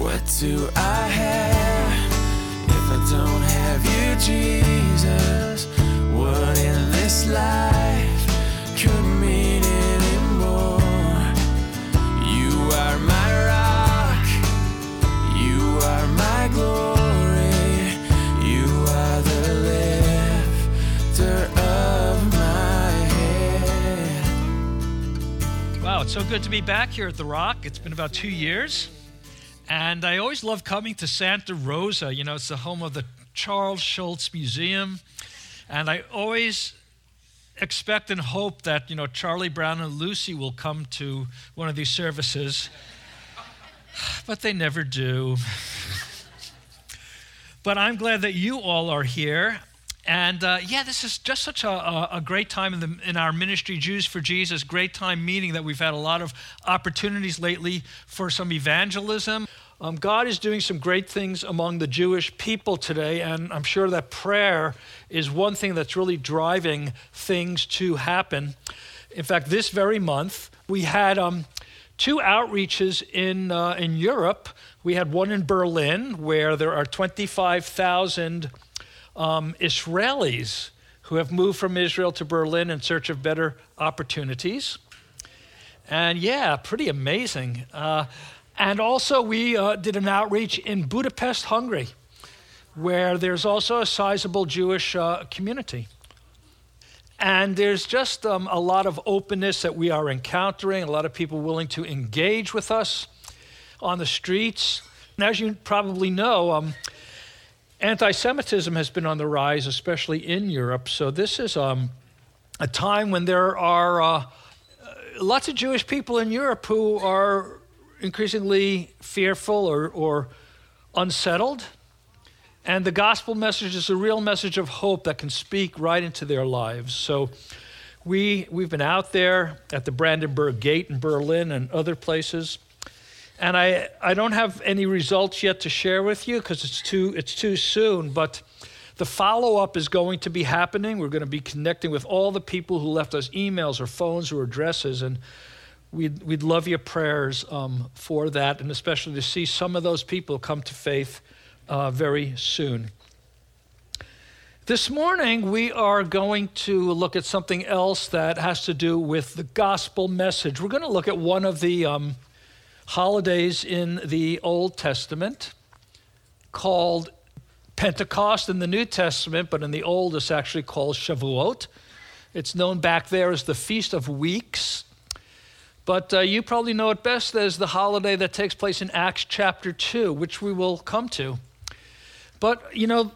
What do I have if I don't have you, Jesus? What in this life could mean anymore? You are my rock, you are my glory, you are the lifter of my head. Wow, it's so good to be back here at The Rock. It's been about two years. And I always love coming to Santa Rosa. You know, it's the home of the Charles Schulz Museum. And I always expect and hope that, you know, Charlie Brown and Lucy will come to one of these services. But they never do. but I'm glad that you all are here. And uh, yeah, this is just such a, a, great time in, the, in our ministry, Jews for Jesus, great time meeting that we've had a lot of opportunities lately for some evangelism. Um, God is doing some great things among the Jewish people today, and I'm sure that prayer is one thing that's really driving things to happen. In fact, this very month, we had um, two outreaches in, uh, in Europe. We had one in Berlin, where there are 25,000 um, Israelis who have moved from Israel to Berlin in search of better opportunities. And yeah, pretty amazing. Uh, and also, we uh, did an outreach in Budapest, Hungary, where there's also a sizable Jewish uh, community. And there's just um, a lot of openness that we are encountering, a lot of people willing to engage with us on the streets. And as you probably know, um, Anti Semitism has been on the rise, especially in Europe. So, this is um, a time when there are uh, lots of Jewish people in Europe who are increasingly fearful or, or unsettled. And the gospel message is a real message of hope that can speak right into their lives. So, we, we've been out there at the Brandenburg Gate in Berlin and other places. And I, I don't have any results yet to share with you because it's too, it's too soon, but the follow up is going to be happening. We're going to be connecting with all the people who left us emails or phones or addresses, and we'd, we'd love your prayers um, for that, and especially to see some of those people come to faith uh, very soon. This morning, we are going to look at something else that has to do with the gospel message. We're going to look at one of the. Um, holidays in the Old Testament called Pentecost in the New Testament, but in the Old it's actually called Shavuot. It's known back there as the Feast of Weeks. But uh, you probably know it best as the holiday that takes place in Acts chapter 2, which we will come to. But, you know,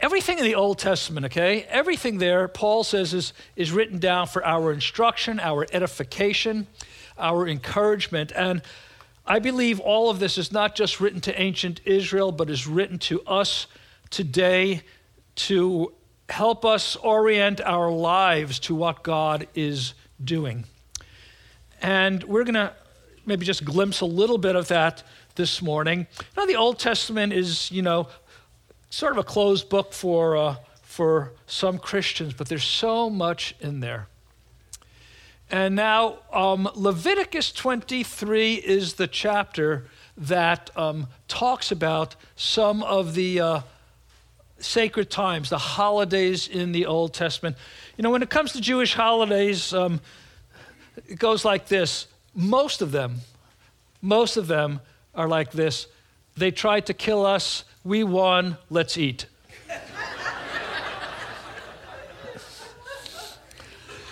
everything in the Old Testament, okay, everything there, Paul says, is, is written down for our instruction, our edification, our encouragement. And I believe all of this is not just written to ancient Israel, but is written to us today to help us orient our lives to what God is doing. And we're going to maybe just glimpse a little bit of that this morning. Now, the Old Testament is, you know, sort of a closed book for, uh, for some Christians, but there's so much in there. And now, um, Leviticus 23 is the chapter that um, talks about some of the uh, sacred times, the holidays in the Old Testament. You know, when it comes to Jewish holidays, um, it goes like this most of them, most of them are like this. They tried to kill us, we won, let's eat.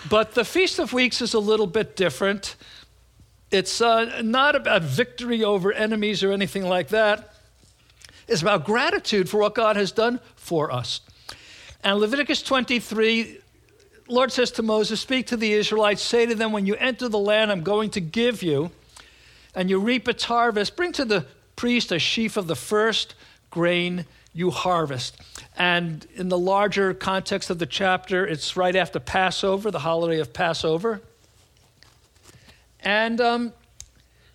But the Feast of Weeks is a little bit different. It's uh, not about victory over enemies or anything like that. It's about gratitude for what God has done for us. And Leviticus 23, Lord says to Moses, Speak to the Israelites, say to them, When you enter the land I'm going to give you, and you reap its harvest, bring to the priest a sheaf of the first grain you harvest. And in the larger context of the chapter, it's right after Passover, the holiday of Passover. And um,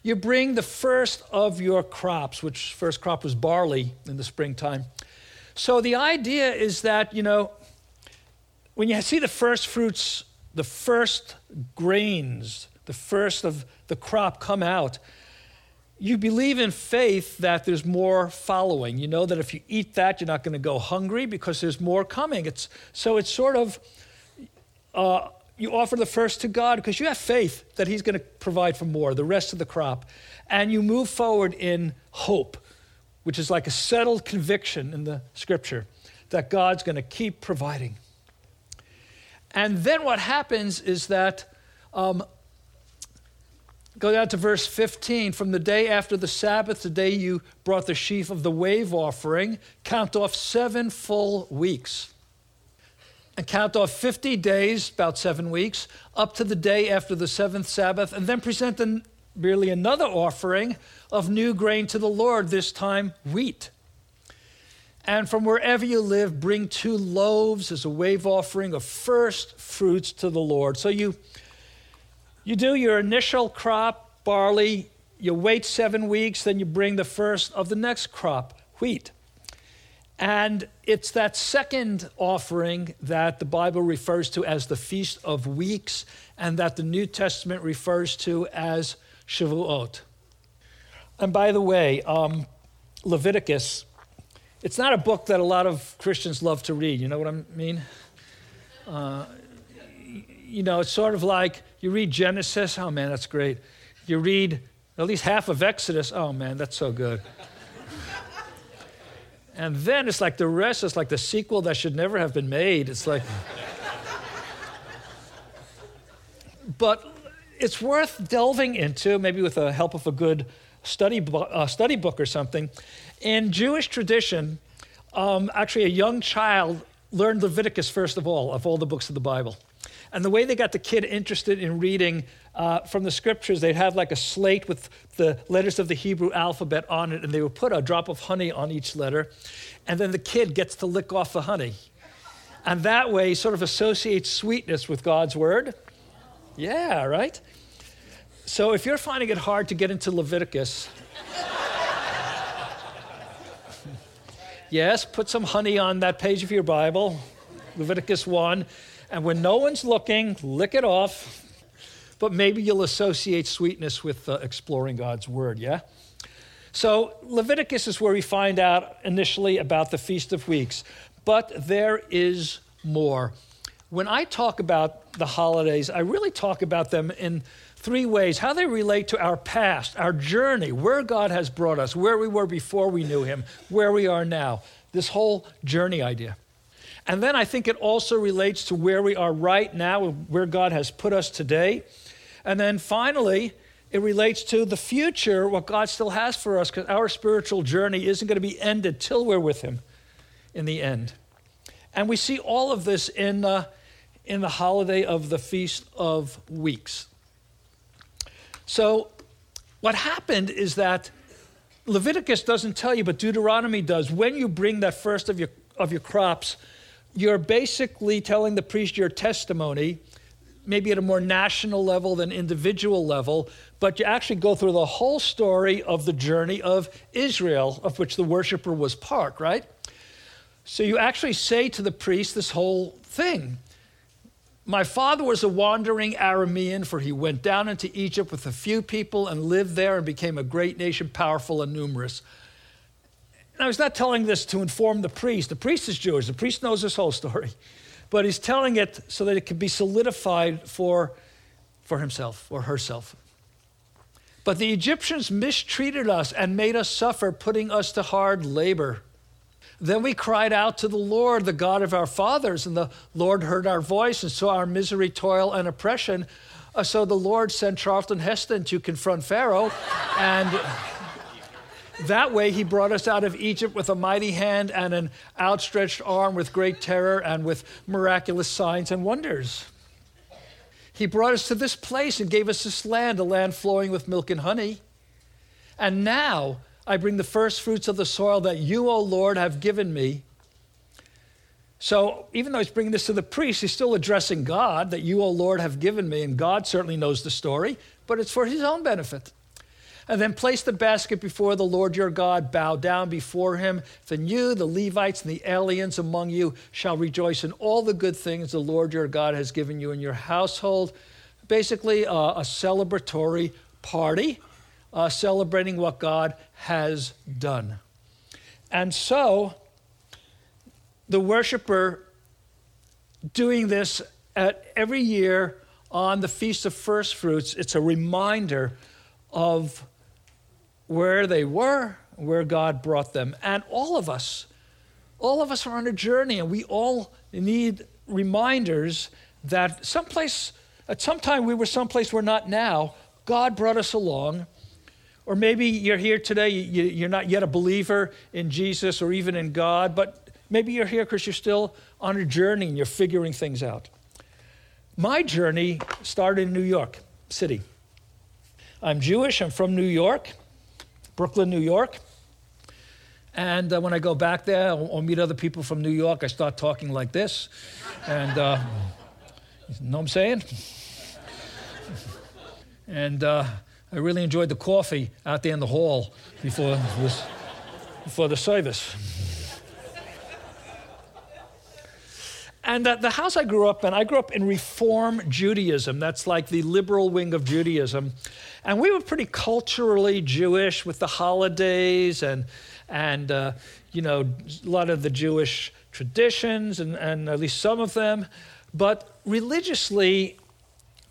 you bring the first of your crops, which first crop was barley in the springtime. So the idea is that, you know, when you see the first fruits, the first grains, the first of the crop come out, you believe in faith that there's more following. You know that if you eat that, you're not going to go hungry because there's more coming. It's, so it's sort of, uh, you offer the first to God because you have faith that He's going to provide for more, the rest of the crop. And you move forward in hope, which is like a settled conviction in the scripture that God's going to keep providing. And then what happens is that um, Go down to verse 15. From the day after the Sabbath, the day you brought the sheaf of the wave offering, count off seven full weeks. And count off 50 days, about seven weeks, up to the day after the seventh Sabbath, and then present an, merely another offering of new grain to the Lord, this time wheat. And from wherever you live, bring two loaves as a wave offering of first fruits to the Lord. So you you do your initial crop, barley, you wait seven weeks, then you bring the first of the next crop, wheat. And it's that second offering that the Bible refers to as the Feast of Weeks and that the New Testament refers to as Shavuot. And by the way, um, Leviticus, it's not a book that a lot of Christians love to read. You know what I mean? Uh, you know, it's sort of like you read Genesis, oh man, that's great. You read at least half of Exodus, oh man, that's so good. and then it's like the rest is like the sequel that should never have been made. It's like, but it's worth delving into, maybe with the help of a good study, uh, study book or something. In Jewish tradition, um, actually, a young child learned Leviticus first of all, of all the books of the Bible. And the way they got the kid interested in reading uh, from the scriptures, they'd have like a slate with the letters of the Hebrew alphabet on it, and they would put a drop of honey on each letter. And then the kid gets to lick off the honey. And that way, he sort of associates sweetness with God's word. Yeah, right? So if you're finding it hard to get into Leviticus, yes, put some honey on that page of your Bible, Leviticus 1 and when no one's looking, lick it off. But maybe you'll associate sweetness with uh, exploring God's word, yeah? So Leviticus is where we find out initially about the Feast of Weeks, but there is more. When I talk about the holidays, I really talk about them in three ways how they relate to our past, our journey, where God has brought us, where we were before we knew Him, where we are now. This whole journey idea. And then I think it also relates to where we are right now, where God has put us today. And then finally, it relates to the future, what God still has for us, because our spiritual journey isn't going to be ended till we're with Him in the end. And we see all of this in, uh, in the holiday of the Feast of Weeks. So, what happened is that Leviticus doesn't tell you, but Deuteronomy does. When you bring that first of your, of your crops, you're basically telling the priest your testimony, maybe at a more national level than individual level, but you actually go through the whole story of the journey of Israel, of which the worshiper was part, right? So you actually say to the priest this whole thing. My father was a wandering Aramean, for he went down into Egypt with a few people and lived there and became a great nation, powerful and numerous. Now, he's not telling this to inform the priest. The priest is Jewish, the priest knows this whole story. But he's telling it so that it can be solidified for, for himself or herself. But the Egyptians mistreated us and made us suffer, putting us to hard labor. Then we cried out to the Lord, the God of our fathers, and the Lord heard our voice and saw our misery, toil, and oppression. Uh, so the Lord sent Charlton Heston to confront Pharaoh, and that way, he brought us out of Egypt with a mighty hand and an outstretched arm with great terror and with miraculous signs and wonders. He brought us to this place and gave us this land, a land flowing with milk and honey. And now I bring the first fruits of the soil that you, O Lord, have given me. So even though he's bringing this to the priest, he's still addressing God that you, O Lord, have given me. And God certainly knows the story, but it's for his own benefit. And then place the basket before the Lord your God, bow down before him. Then you, the Levites, and the aliens among you shall rejoice in all the good things the Lord your God has given you in your household. Basically, uh, a celebratory party uh, celebrating what God has done. And so, the worshiper doing this at every year on the Feast of First Fruits, it's a reminder of where they were, where God brought them. And all of us, all of us are on a journey, and we all need reminders that someplace, at some time, we were someplace we're not now. God brought us along. Or maybe you're here today, you're not yet a believer in Jesus or even in God, but maybe you're here because you're still on a journey and you're figuring things out. My journey started in New York City. I'm Jewish, I'm from New York, Brooklyn, New York. And uh, when I go back there, I'll, meet other people from New York. I start talking like this. And, uh, you know what I'm saying? and uh, I really enjoyed the coffee out there in the hall before, this, before the service. And uh, the house I grew up in, I grew up in Reform Judaism. That's like the liberal wing of Judaism. And we were pretty culturally Jewish with the holidays and, and uh, you know, a lot of the Jewish traditions, and, and at least some of them. But religiously,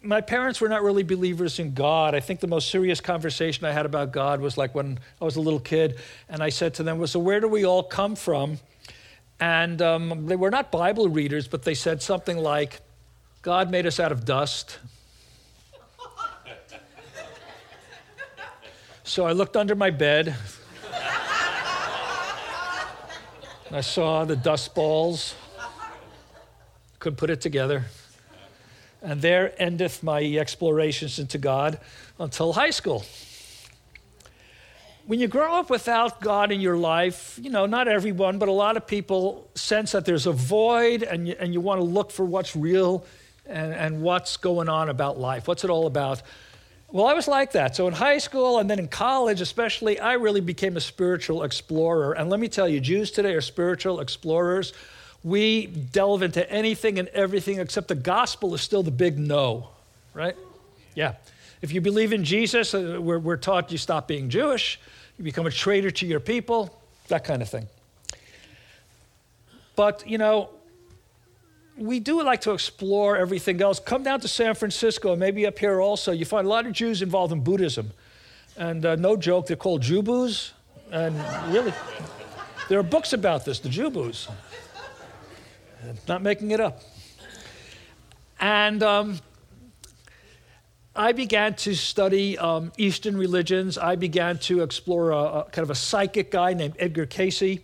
my parents were not really believers in God. I think the most serious conversation I had about God was like when I was a little kid, and I said to them, well, So, where do we all come from? And um, they were not Bible readers, but they said something like, God made us out of dust. so I looked under my bed. I saw the dust balls. Couldn't put it together. And there endeth my explorations into God until high school when you grow up without God in your life, you know, not everyone, but a lot of people sense that there's a void and you, and you want to look for what's real and, and what's going on about life. What's it all about? Well, I was like that. So in high school and then in college, especially, I really became a spiritual explorer. And let me tell you, Jews today are spiritual explorers. We delve into anything and everything except the gospel is still the big no, right? Yeah. If you believe in Jesus, uh, we're, we're taught you stop being Jewish you become a traitor to your people, that kind of thing. But, you know, we do like to explore everything else. Come down to San Francisco, and maybe up here also. You find a lot of Jews involved in Buddhism. And uh, no joke, they're called Jubus. And really, there are books about this, the Jubus. Not making it up. And um, I began to study um, Eastern religions. I began to explore a, a, kind of a psychic guy named Edgar Cayce.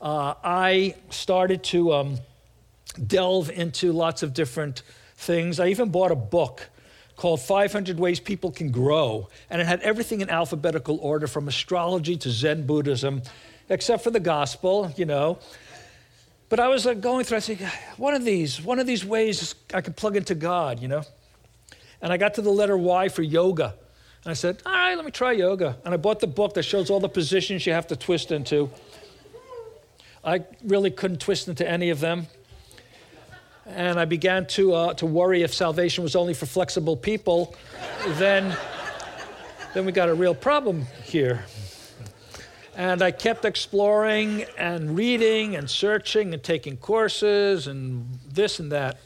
Uh, I started to um, delve into lots of different things. I even bought a book called 500 Ways People Can Grow, and it had everything in alphabetical order from astrology to Zen Buddhism, except for the gospel, you know. But I was uh, going through, I said, one of these, one of these ways I could plug into God, you know. And I got to the letter Y for yoga. And I said, all right, let me try yoga. And I bought the book that shows all the positions you have to twist into. I really couldn't twist into any of them. And I began to, uh, to worry if salvation was only for flexible people, then, then we got a real problem here. And I kept exploring and reading and searching and taking courses and this and that.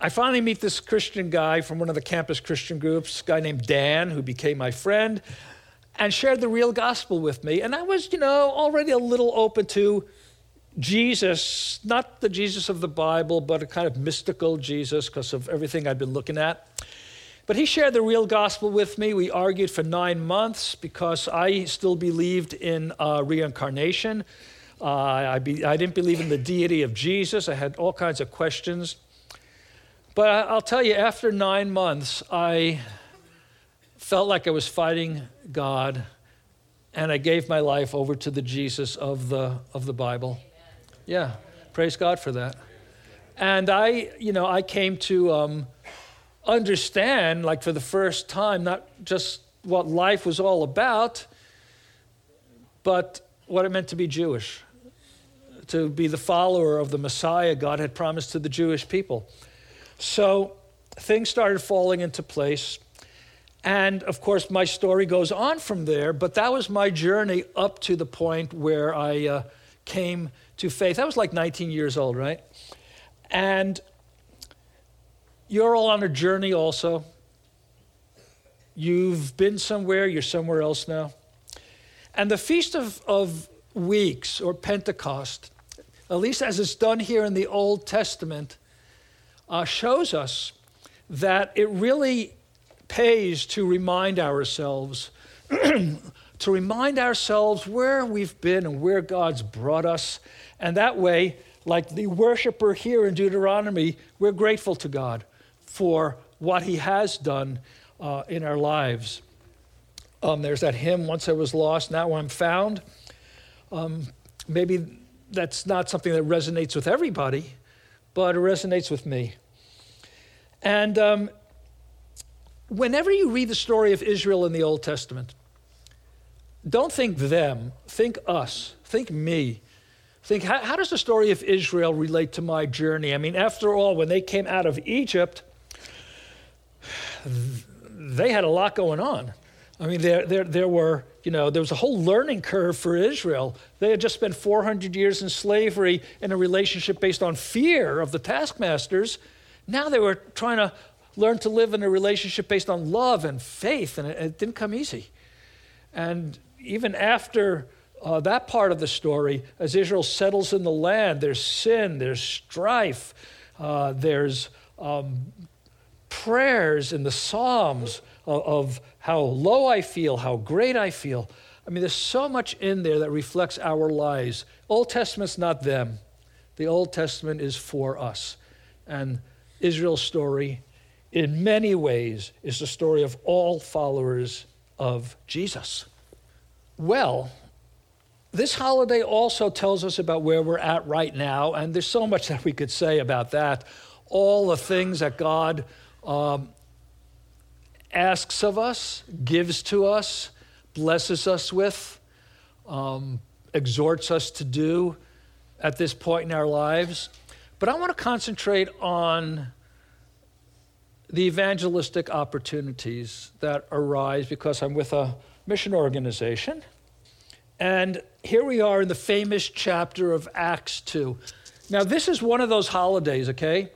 I finally meet this Christian guy from one of the campus Christian groups, guy named Dan, who became my friend, and shared the real gospel with me. And I was, you know, already a little open to Jesus, not the Jesus of the Bible, but a kind of mystical Jesus because of everything I'd been looking at. But he shared the real gospel with me. We argued for nine months because I still believed in uh, reincarnation. Uh, I, be, I didn't believe in the deity of Jesus. I had all kinds of questions. But I'll tell you, after nine months, I felt like I was fighting God, and I gave my life over to the Jesus of the, of the Bible. Yeah, praise God for that. And I, you know, I came to um, understand, like for the first time, not just what life was all about, but what it meant to be Jewish, to be the follower of the Messiah God had promised to the Jewish people. So things started falling into place. And of course, my story goes on from there, but that was my journey up to the point where I uh, came to faith. I was like 19 years old, right? And you're all on a journey also. You've been somewhere, you're somewhere else now. And the Feast of, of Weeks, or Pentecost, at least as it's done here in the Old Testament, uh, shows us that it really pays to remind ourselves, to remind ourselves where we've been and where God's brought us. And that way, like the worshiper here in Deuteronomy, we're grateful to God for what he has done uh, in our lives. Um, there's that hymn, Once I Was Lost, Now I'm Found. Um, maybe that's not something that resonates with everybody, but it resonates with me. And um, whenever you read the story of Israel in the Old Testament, don't think them, think us, think me. Think, how, how, does the story of Israel relate to my journey? I mean, after all, when they came out of Egypt, they had a lot going on. I mean, there, there, there were, you know, there was a whole learning curve for Israel. They had just spent 400 years in slavery in a relationship based on fear of the taskmasters. Now they were trying to learn to live in a relationship based on love and faith, and it, it didn't come easy. And even after uh, that part of the story, as Israel settles in the land, there's sin, there's strife, uh, there's um, prayers in the Psalms of, of how low I feel, how great I feel. I mean, there's so much in there that reflects our lives. Old Testament's not them. The Old Testament is for us. And Israel's story, in many ways, is the story of all followers of Jesus. Well, this holiday also tells us about where we're at right now, and there's so much that we could say about that. All the things that God um, asks of us, gives to us, blesses us with, um, exhorts us to do at this point in our lives. But I want to concentrate on the evangelistic opportunities that arise because I'm with a mission organization. And here we are in the famous chapter of Acts 2. Now, this is one of those holidays, okay?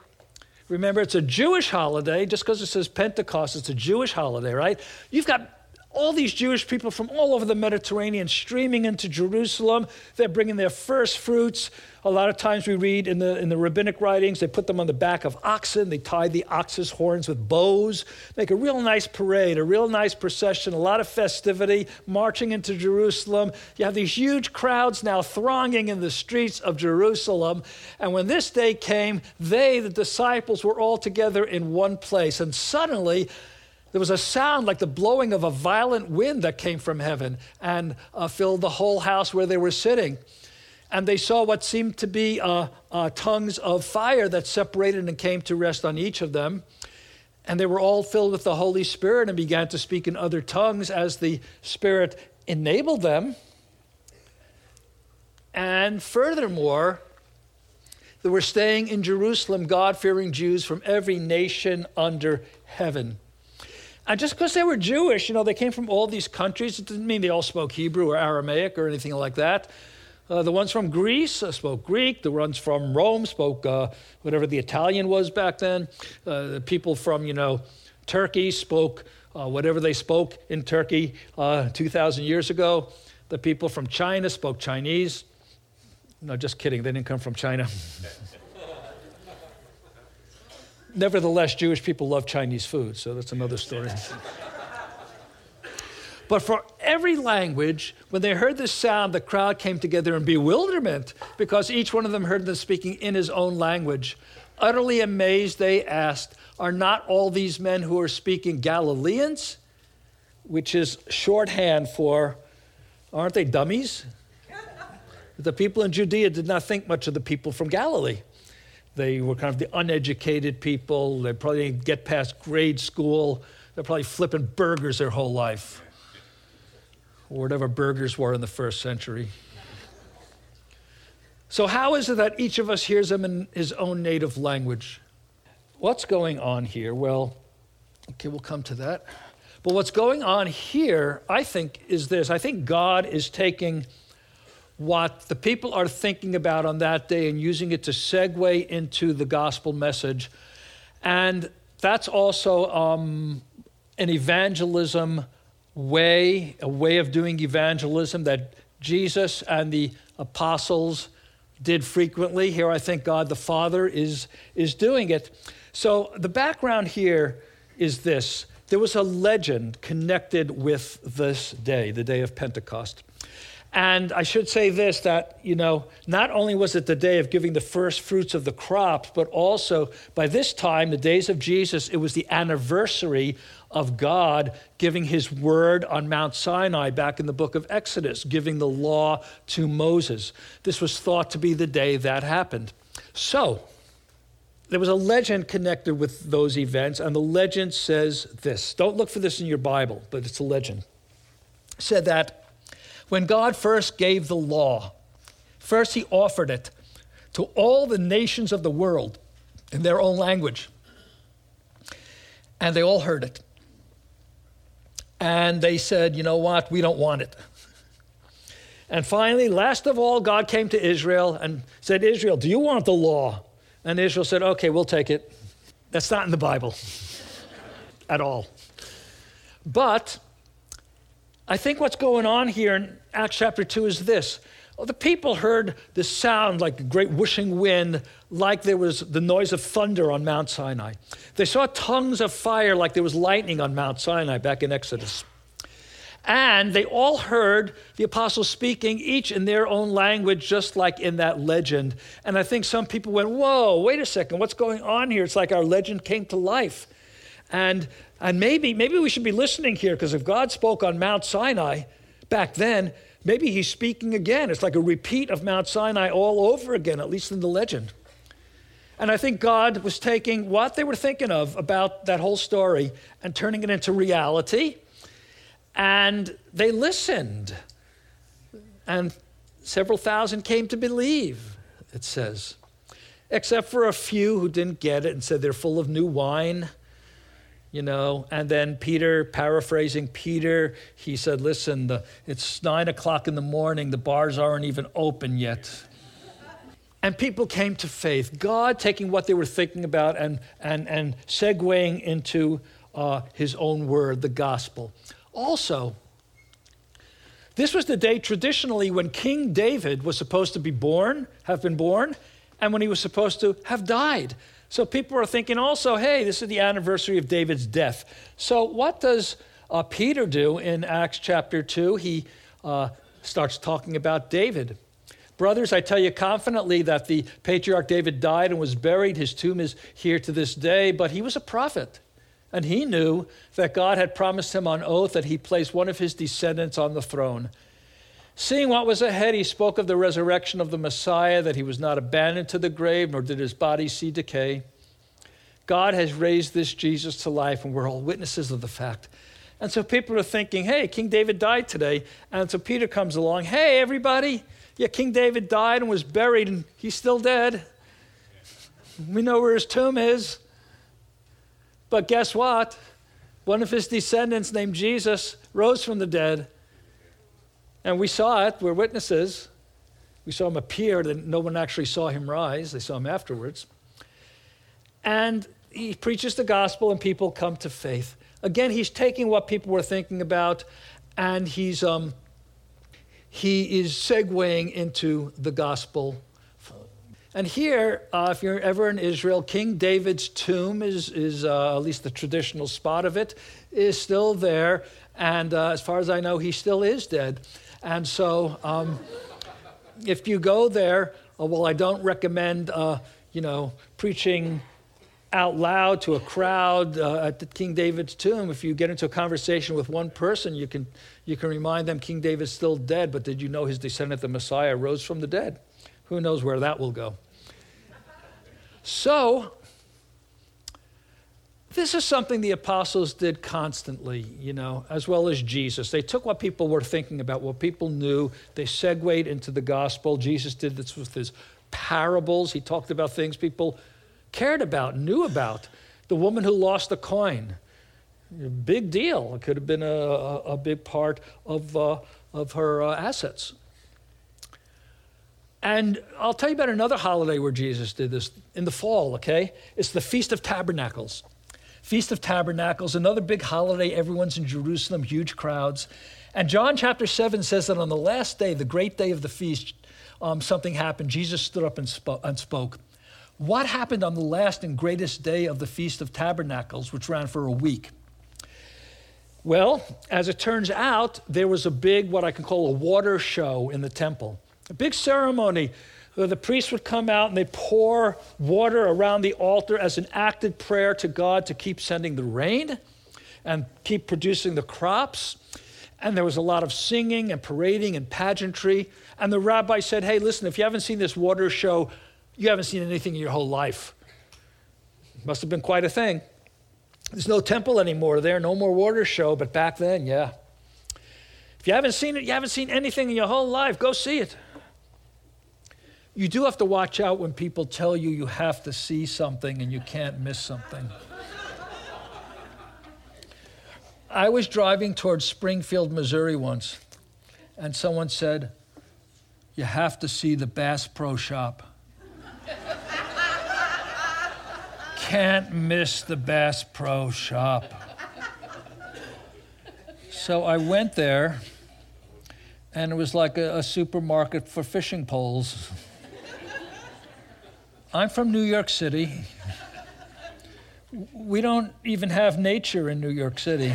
Remember, it's a Jewish holiday. Just because it says Pentecost, it's a Jewish holiday, right? You've got all these Jewish people from all over the Mediterranean streaming into Jerusalem. They're bringing their first fruits. A lot of times we read in the, in the rabbinic writings, they put them on the back of oxen. They tie the ox's horns with bows, make a real nice parade, a real nice procession, a lot of festivity, marching into Jerusalem. You have these huge crowds now thronging in the streets of Jerusalem. And when this day came, they, the disciples, were all together in one place. And suddenly, there was a sound like the blowing of a violent wind that came from heaven and uh, filled the whole house where they were sitting. And they saw what seemed to be uh, uh, tongues of fire that separated and came to rest on each of them. And they were all filled with the Holy Spirit and began to speak in other tongues as the Spirit enabled them. And furthermore, they were staying in Jerusalem, God fearing Jews from every nation under heaven. And just because they were Jewish, you know, they came from all these countries, it didn't mean they all spoke Hebrew or Aramaic or anything like that. Uh, the ones from Greece uh, spoke Greek. The ones from Rome spoke uh, whatever the Italian was back then. Uh, the people from, you know, Turkey spoke uh, whatever they spoke in Turkey uh, 2,000 years ago. The people from China spoke Chinese. No, just kidding. They didn't come from China. Nevertheless, Jewish people love Chinese food, so that's another story. but for every language, when they heard this sound, the crowd came together in bewilderment because each one of them heard them speaking in his own language. Utterly amazed, they asked, Are not all these men who are speaking Galileans? Which is shorthand for, aren't they dummies? the people in Judea did not think much of the people from Galilee. They were kind of the uneducated people. They probably didn't get past grade school. They're probably flipping burgers their whole life, or whatever burgers were in the first century. So, how is it that each of us hears them in his own native language? What's going on here? Well, okay, we'll come to that. But what's going on here, I think, is this I think God is taking what the people are thinking about on that day and using it to segue into the gospel message. And that's also um, an evangelism way, a way of doing evangelism that Jesus and the apostles did frequently. Here, I think God the Father is, is doing it. So, the background here is this there was a legend connected with this day, the day of Pentecost. And I should say this that, you know, not only was it the day of giving the first fruits of the crops, but also by this time, the days of Jesus, it was the anniversary of God giving his word on Mount Sinai back in the book of Exodus, giving the law to Moses. This was thought to be the day that happened. So, there was a legend connected with those events, and the legend says this. Don't look for this in your Bible, but it's a legend. It said that when God first gave the law, first he offered it to all the nations of the world in their own language. And they all heard it. And they said, you know what, we don't want it. And finally, last of all, God came to Israel and said, Israel, do you want the law? And Israel said, okay, we'll take it. That's not in the Bible at all. But I think what's going on here in Acts chapter 2 is this. Well, the people heard the sound like a great whooshing wind, like there was the noise of thunder on Mount Sinai. They saw tongues of fire like there was lightning on Mount Sinai back in Exodus. And they all heard the apostles speaking, each in their own language, just like in that legend. And I think some people went, Whoa, wait a second, what's going on here? It's like our legend came to life. And and maybe, maybe we should be listening here because if God spoke on Mount Sinai back then, maybe he's speaking again. It's like a repeat of Mount Sinai all over again, at least in the legend. And I think God was taking what they were thinking of about that whole story and turning it into reality. And they listened. And several thousand came to believe, it says, except for a few who didn't get it and said they're full of new wine you know? And then peter paraphrasing peter he said listen the, it's nine o'clock in the morning. The bars aren't even open yet. And people came to faith. God taking what they were thinking about and and and segueing into uh, his own word the gospel. Also this was the day traditionally when king david was supposed to be born have been born and when he was supposed to have died so people are thinking also, hey, this is the anniversary of David's death. So what does uh, Peter do in Acts chapter 2? He uh, starts talking about David. Brothers, I tell you confidently that the patriarch David died and was buried. His tomb is here to this day, but he was a prophet. And he knew that God had promised him on oath that he placed one of his descendants on the throne. Seeing what was ahead, he spoke of the resurrection of the Messiah, that he was not abandoned to the grave, nor did his body see decay. God has raised this Jesus to life, and we're all witnesses of the fact. And so people are thinking, hey, King David died today. And so Peter comes along, hey, everybody, yeah, King David died and was buried, and he's still dead. We know where his tomb is. But guess what? One of his descendants, named Jesus, rose from the dead. And we saw it, we're witnesses. We saw him appear, no one actually saw him rise. They saw him afterwards. And he preaches the gospel, and people come to faith. Again, he's taking what people were thinking about, and he's um, he is segueing into the gospel. And here, uh, if you're ever in Israel, King David's tomb is, is uh, at least the traditional spot of it, is still there. And uh, as far as I know, he still is dead. And so um, if you go there, uh, well, I don't recommend, uh, you know, preaching out loud to a crowd uh, at King David's tomb. If you get into a conversation with one person, you can, you can remind them King David's still dead, but did you know his descendant, the Messiah, rose from the dead? Who knows where that will go? So, this is something the apostles did constantly, you know, as well as Jesus. They took what people were thinking about, what people knew, they segued into the gospel. Jesus did this with his parables. He talked about things people cared about, knew about. The woman who lost the coin. Big deal. It could have been a, a, big part of, uh, of her uh, assets. And I'll tell you about another holiday where Jesus did this in the fall, okay? It's the Feast of Tabernacles. Feast of Tabernacles, another big holiday. Everyone's in Jerusalem, huge crowds. And John chapter 7 says that on the last day, the great day of the feast, um, something happened. Jesus stood up and, spo- and spoke. What happened on the last and greatest day of the Feast of Tabernacles, which ran for a week? Well, as it turns out, there was a big, what I can call a water show in the temple, a big ceremony Uh, the priests would come out and they pour water around the altar as an acted prayer to God to keep sending the rain and keep producing the crops. And there was a lot of singing and parading and pageantry. And the rabbi said, Hey, listen, if you haven't seen this water show, you haven't seen anything in your whole life. Must have been quite a thing. There's no temple anymore there, no more water show, but back then, yeah. If you haven't seen it, you haven't seen anything in your whole life, go see it. You do have to watch out when people tell you you have to see something and you can't miss something. I was driving towards Springfield, Missouri once, and someone said, You have to see the Bass Pro Shop. Can't miss the Bass Pro Shop. So I went there, and it was like a, a supermarket for fishing poles. I'm from New York City. We don't even have nature in New York City.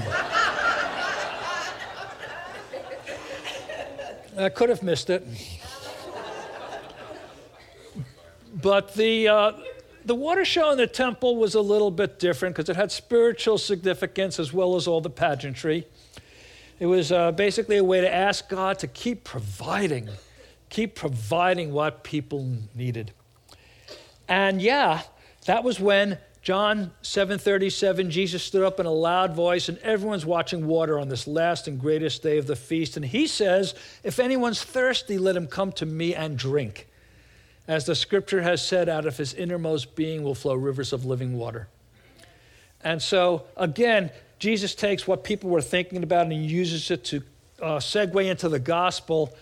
I could have missed it. But the, uh, the water show in the temple was a little bit different because it had spiritual significance as well as all the pageantry. It was uh, basically a way to ask God to keep providing, keep providing what people needed. And yeah, that was when John 7:37 Jesus stood up in a loud voice and everyone's watching water on this last and greatest day of the feast and he says, "If anyone's thirsty, let him come to me and drink." As the scripture has said, out of his innermost being will flow rivers of living water. And so, again, Jesus takes what people were thinking about and uses it to uh, segue into the gospel.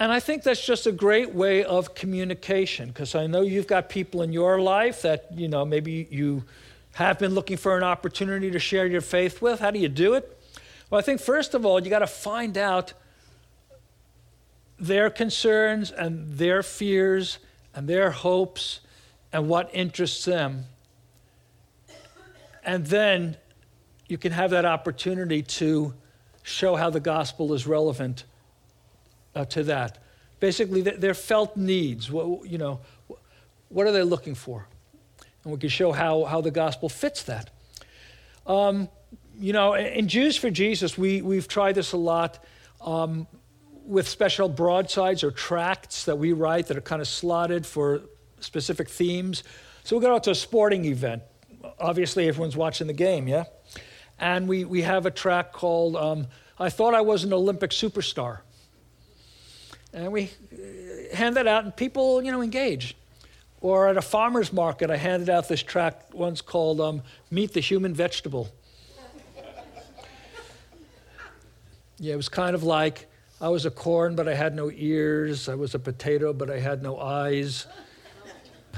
And I think that's just a great way of communication because I know you've got people in your life that, you know, maybe you have been looking for an opportunity to share your faith with. How do you do it? Well, I think first of all, you got to find out their concerns and their fears and their hopes and what interests them. And then you can have that opportunity to show how the gospel is relevant uh, to that. Basically, their felt needs. What, you know, what are they looking for? And we can show how, how the gospel fits that. Um, you know, in Jews for Jesus, we, we've tried this a lot. Um, with special broadsides or tracts that we write that are kind of slotted for specific themes. So we go out to a sporting event. Obviously, everyone's watching the game, yeah? And we, we have a track called um, I Thought I Was an Olympic Superstar. And we uh, hand that out, and people, you know, engage. Or at a farmer's market, I handed out this track once called um, Meet the Human Vegetable. yeah, it was kind of like I was a corn, but I had no ears. I was a potato, but I had no eyes.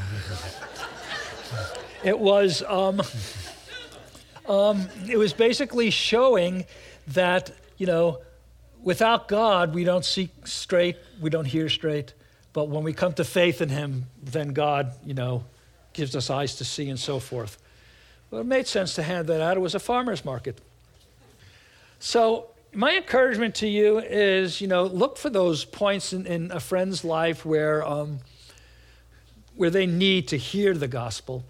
it was um, um, it was basically showing that you know without God we don't see straight, we don't hear straight. But when we come to faith in Him, then God you know gives us eyes to see and so forth. Well, it made sense to hand that out. It was a farmer's market. So my encouragement to you is, you know, look for those points in, in a friend's life where, um, where they need to hear the gospel,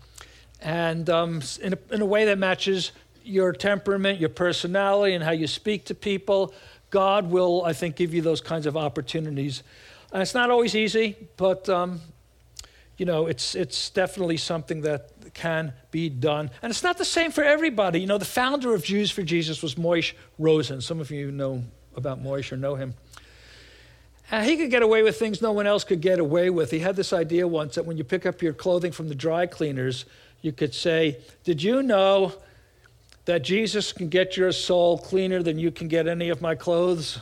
and um, in, a, in a way that matches your temperament, your personality, and how you speak to people. God will, I think, give you those kinds of opportunities. And it's not always easy, but um, you know, it's it's definitely something that can be done. And it's not the same for everybody. You know, the founder of Jews for Jesus was Moishe Rosen. Some of you know about Moishe or know him. And he could get away with things no one else could get away with. He had this idea once that when you pick up your clothing from the dry cleaners, you could say, Did you know that Jesus can get your soul cleaner than you can get any of my clothes?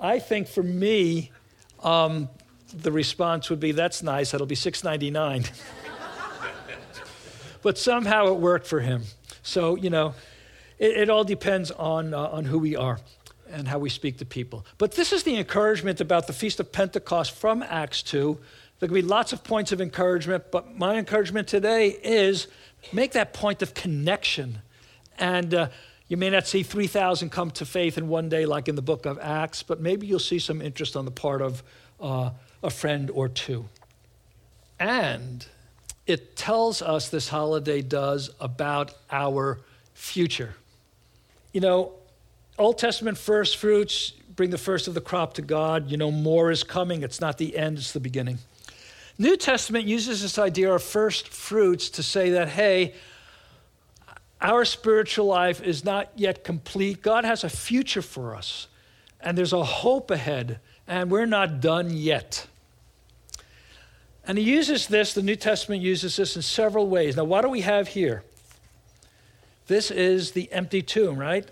I think for me, um, the response would be, "That's nice. That'll be $6.99." but somehow it worked for him. So you know, it, it all depends on uh, on who we are and how we speak to people. But this is the encouragement about the Feast of Pentecost from Acts 2. There can be lots of points of encouragement, but my encouragement today is make that point of connection. And uh, you may not see 3,000 come to faith in one day, like in the book of Acts, but maybe you'll see some interest on the part of uh, a friend or two. And it tells us, this holiday does, about our future. You know, Old Testament first fruits bring the first of the crop to God. You know, more is coming. It's not the end, it's the beginning. New Testament uses this idea of first fruits to say that, hey, our spiritual life is not yet complete. God has a future for us, and there's a hope ahead, and we're not done yet. And he uses this, the New Testament uses this in several ways. Now, what do we have here? This is the empty tomb, right?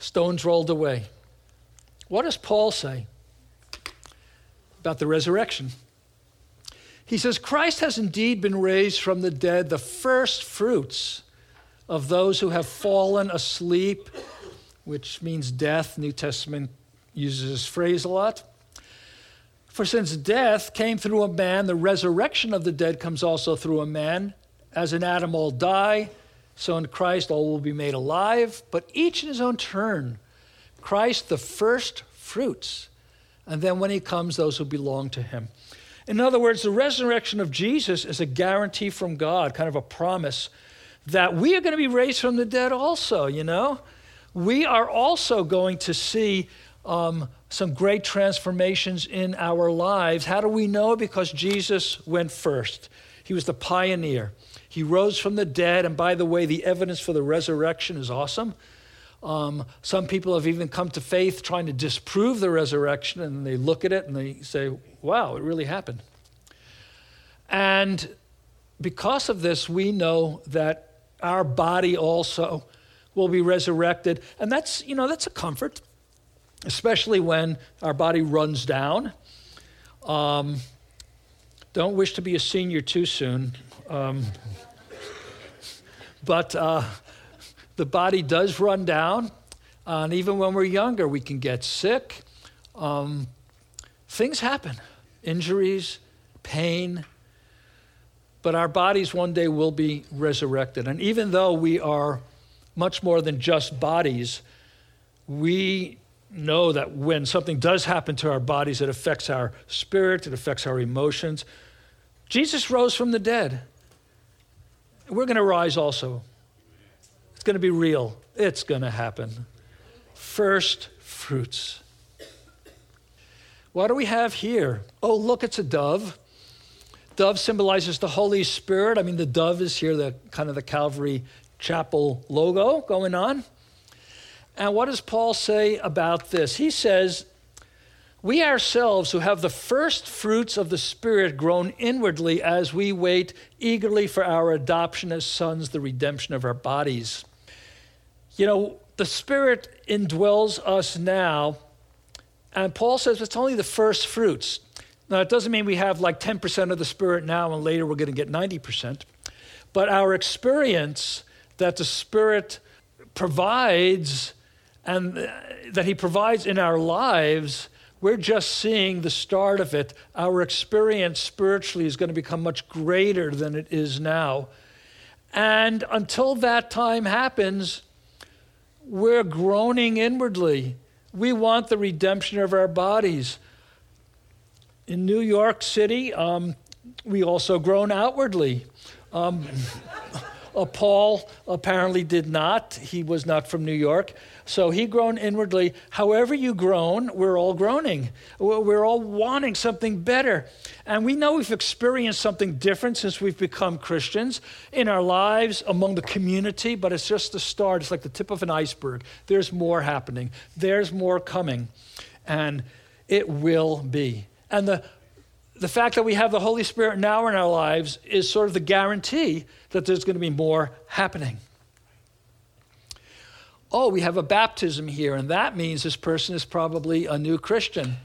Stones rolled away. What does Paul say about the resurrection? He says, Christ has indeed been raised from the dead, the first fruits of those who have fallen asleep, which means death. New Testament uses this phrase a lot. For since death came through a man, the resurrection of the dead comes also through a man. As in Adam all die, so in Christ all will be made alive, but each in his own turn. Christ the first fruits, and then when he comes, those who belong to him. In other words, the resurrection of Jesus is a guarantee from God, kind of a promise that we are going to be raised from the dead also, you know? We are also going to see um, some great transformations in our lives. How do we know? Because Jesus went first, He was the pioneer. He rose from the dead, and by the way, the evidence for the resurrection is awesome. Um, some people have even come to faith trying to disprove the resurrection, and they look at it and they say, wow, it really happened. And because of this, we know that our body also will be resurrected. And that's, you know, that's a comfort, especially when our body runs down. Um, don't wish to be a senior too soon. Um, but uh, the body does run down. Uh, and even when we're younger, we can get sick. Um, things happen injuries, pain. But our bodies one day will be resurrected. And even though we are much more than just bodies, we know that when something does happen to our bodies, it affects our spirit, it affects our emotions. Jesus rose from the dead. We're going to rise also. Going to be real. It's going to happen. First fruits. What do we have here? Oh, look, it's a dove. Dove symbolizes the Holy Spirit. I mean, the dove is here, the kind of the Calvary Chapel logo going on. And what does Paul say about this? He says, we ourselves who have the first fruits of the Spirit groan inwardly as we wait eagerly for our adoption as sons, the redemption of our bodies. You know, the Spirit indwells us now, and Paul says it's only the first fruits. Now, it doesn't mean we have like 10% of the Spirit now and later we're going to get 90%, but our experience that the Spirit provides and uh, that He provides in our lives we're just seeing the start of it. Our experience spiritually is going to become much greater than it is now. And until that time happens, we're groaning inwardly. We want the redemption of our bodies. In New York City, um, we also groan outwardly. Um, Uh, Paul apparently did not. He was not from New York. So he groaned inwardly. However, you groan, we're all groaning. We're all wanting something better. And we know we've experienced something different since we've become Christians in our lives, among the community, but it's just the start. It's like the tip of an iceberg. There's more happening, there's more coming. And it will be. And the the fact that we have the Holy Spirit now in our lives is sort of the guarantee that there's going to be more happening. Oh, we have a baptism here, and that means this person is probably a new Christian.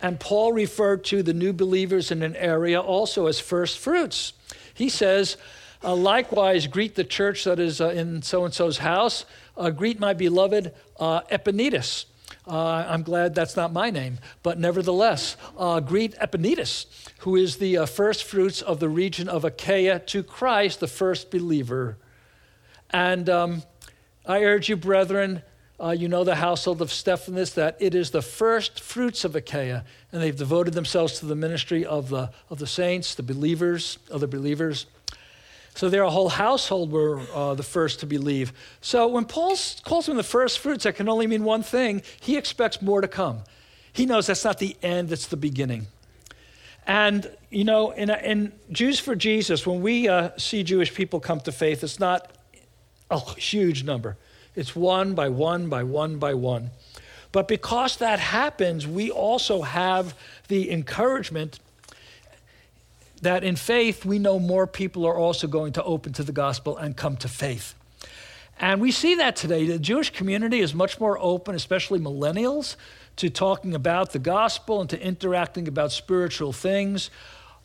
And Paul referred to the new believers in an area also as first fruits. He says, uh, likewise, greet the church that is uh, in so and so's house. Uh, greet my beloved uh, Epaenetus. Uh, I'm glad that's not my name, but nevertheless, uh, greet Epaenetus, who is the first fruits of the region of Achaia to Christ, the first believer. And um, I urge you, brethren, uh, you know the household of Stephanas, that it is the first fruits of Achaia, and they've devoted themselves to the ministry of the, of the saints, the believers, other believers. So their whole household were uh, the first to believe. So when Paul calls them the first fruits, that can only mean one thing. He expects more to come. He knows that's not the end, it's the beginning. And, you know, in, in Jews for Jesus, when we uh, see Jewish people come to faith, it's not a huge number. It's one by one by one by one. But because that happens, we also have the encouragement that in faith, we know more people are also going to open to the gospel and come to faith. And we see that today. The Jewish community is much more open, especially millennials, to talking about the gospel and to interacting about spiritual things.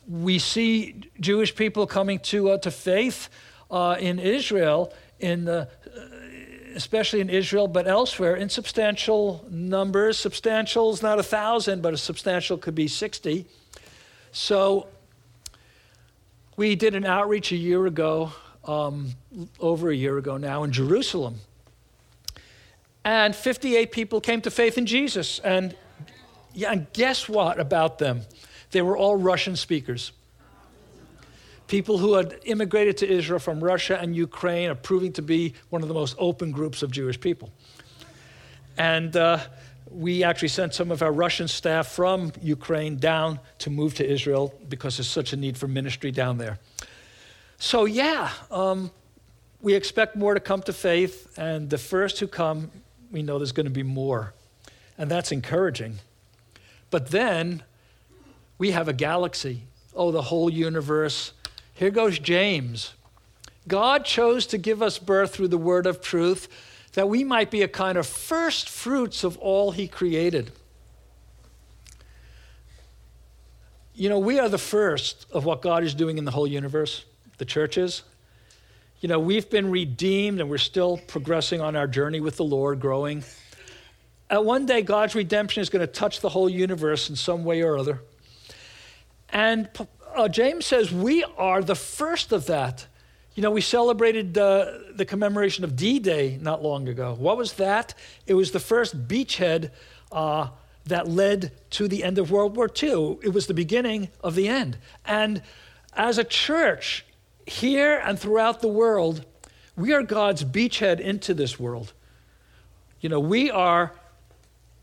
We see Jewish people coming to, uh, to faith uh, in Israel in the especially in Israel, but elsewhere, in substantial numbers. Substantial is not a thousand, but a substantial could be 60. So we did an outreach a year ago, um, over a year ago now, in Jerusalem. And 58 people came to faith in Jesus. And, yeah, and guess what about them? They were all Russian speakers people who had immigrated to Israel from Russia and Ukraine are proving to be one of the most open groups of Jewish people. And uh, we actually sent some of our Russian staff from Ukraine down to move to Israel because there's such a need for ministry down there. So, yeah, um, we expect more to come to faith, and the first who come, we know there's going to be more. And that's encouraging. But then we have a galaxy. Oh, the whole universe here goes James. God chose to give us birth through the word of truth that we might be a kind of first fruits of all he created. You know, we are the first of what God is doing in the whole universe, the churches. You know, we've been redeemed and we're still progressing on our journey with the Lord, growing. At one day, God's redemption is going to touch the whole universe in some way or other. And uh, James says we are the first of that. You know, we celebrated uh, the commemoration of D Day not long ago. What was that? It was the first beachhead uh, that led to the end of World War II. It was the beginning of the end. And as a church, here and throughout the world, we are God's beachhead into this world. You know, we are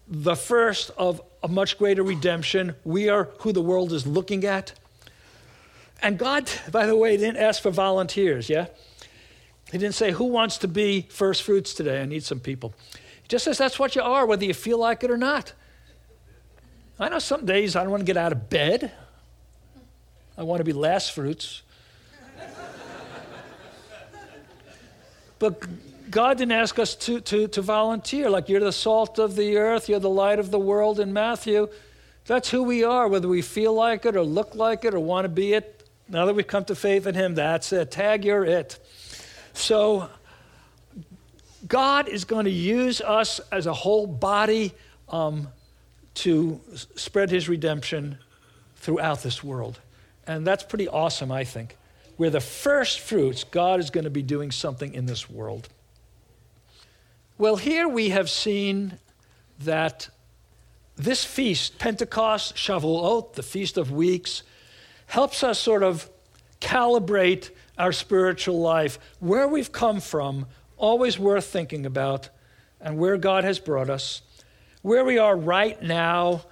the first of a much greater redemption. We are who the world is looking at. And God, by the way, didn't ask for volunteers, yeah? He didn't say, Who wants to be first fruits today? I need some people. He just says, That's what you are, whether you feel like it or not. I know some days I don't want to get out of bed, I want to be last fruits. but God didn't ask us to, to, to volunteer, like you're the salt of the earth, you're the light of the world in Matthew. That's who we are, whether we feel like it or look like it or want to be it. Now that we've come to faith in Him, that's it. Tag, you're it. So, God is going to use us as a whole body um, to spread His redemption throughout this world. And that's pretty awesome, I think. We're the first fruits. God is going to be doing something in this world. Well, here we have seen that this feast, Pentecost, Shavuot, the Feast of Weeks, helps us sort of calibrate our spiritual life, where we've come from, always worth thinking about, and where God has brought us, where we are right now,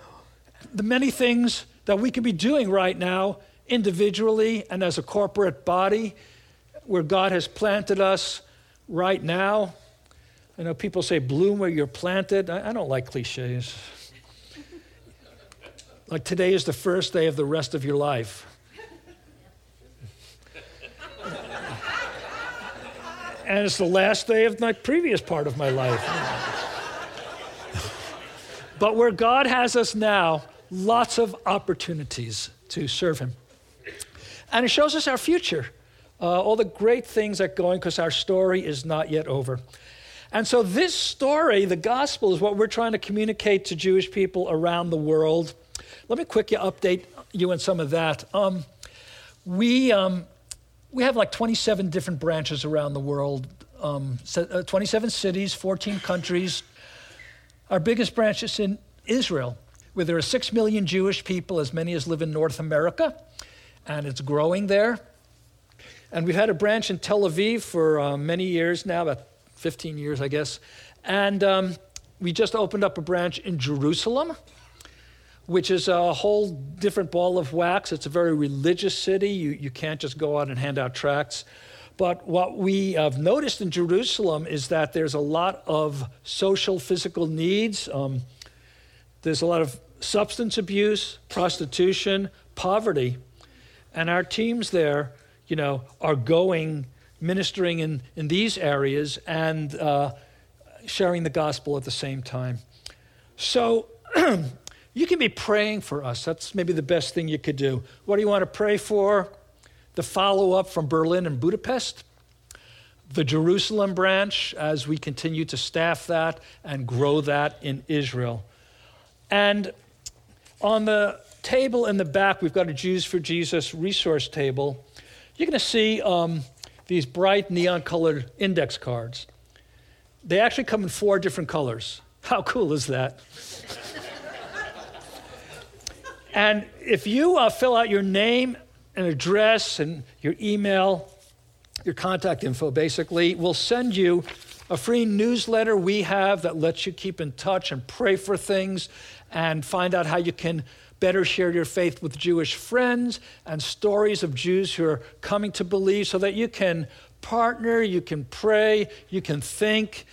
the many things that we could be doing right now individually and as a corporate body, where God has planted us right now. I know people say, bloom where you're planted. I, I don't like cliches. Like today is the first day of the rest of your life. and it's the last day of my previous part of my life. but where God has us now, lots of opportunities to serve Him. And it shows us our future, uh, all the great things that are going, because our story is not yet over. And so, this story, the gospel, is what we're trying to communicate to Jewish people around the world. Let me quickly update you on some of that. Um, we, um, we have like 27 different branches around the world, um, uh, 27 cities, 14 countries. Our biggest branch is in Israel, where there are 6 million Jewish people, as many as live in North America, and it's growing there. And we've had a branch in Tel Aviv for uh, many years now, about 15 years, I guess. And um, we just opened up a branch in Jerusalem, which is a whole different ball of wax. It's a very religious city. You, you can't just go out and hand out tracts. But what we have noticed in Jerusalem is that there's a lot of social, physical needs. Um, there's a lot of substance abuse, prostitution, poverty. And our teams there, you know, are going ministering in, in these areas and uh, sharing the gospel at the same time. So you can be praying for us. That's maybe the best thing you could do. What do you want to pray for? The follow up from Berlin and Budapest, the Jerusalem branch, as we continue to staff that and grow that in Israel. And on the table in the back, we've got a Jews for Jesus resource table. You're going to see um, these bright neon colored index cards. They actually come in four different colors. How cool is that? and if you uh, fill out your name and address and your email, your contact info basically, we'll send you a free newsletter we have that lets you keep in touch and pray for things and find out how you can better share your faith with Jewish friends and stories of Jews who are coming to believe so that you can partner, you can pray, you can think.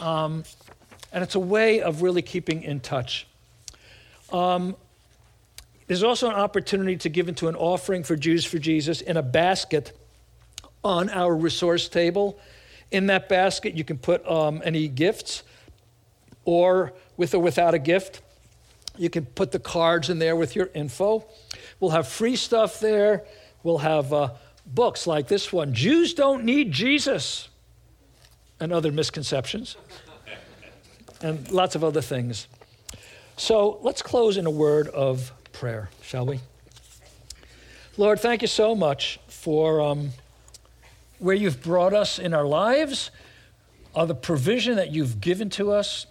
Um, and it's a way of really keeping in touch. Um, there's also an opportunity to give into an offering for Jews for Jesus in a basket on our resource table. In that basket, you can put um, any gifts or with or without a gift. You can put the cards in there with your info. We'll have free stuff there. We'll have uh, books like this one Jews Don't Need Jesus, and other misconceptions, and lots of other things. So let's close in a word of prayer, shall we? Lord, thank you so much for um, where you've brought us in our lives, all the provision that you've given to us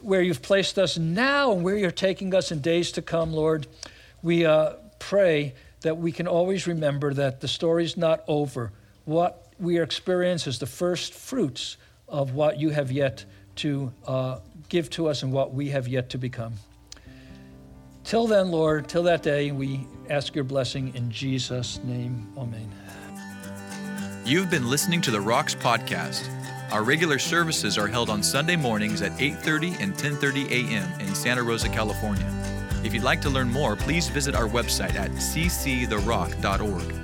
where you've placed us now and where you're taking us in days to come, Lord, we uh, pray that we can always remember that the story's not over. What we experience is the first fruits of what you have yet to uh, give to us and what we have yet to become. Till then, Lord, till that day, we ask your blessing in Jesus' name. Amen. You've been listening to the Rocks Podcast. Our regular services are held on Sunday mornings at 8:30 and 10:30 a.m. in Santa Rosa, California. If you'd like to learn more, please visit our website at cctherock.org.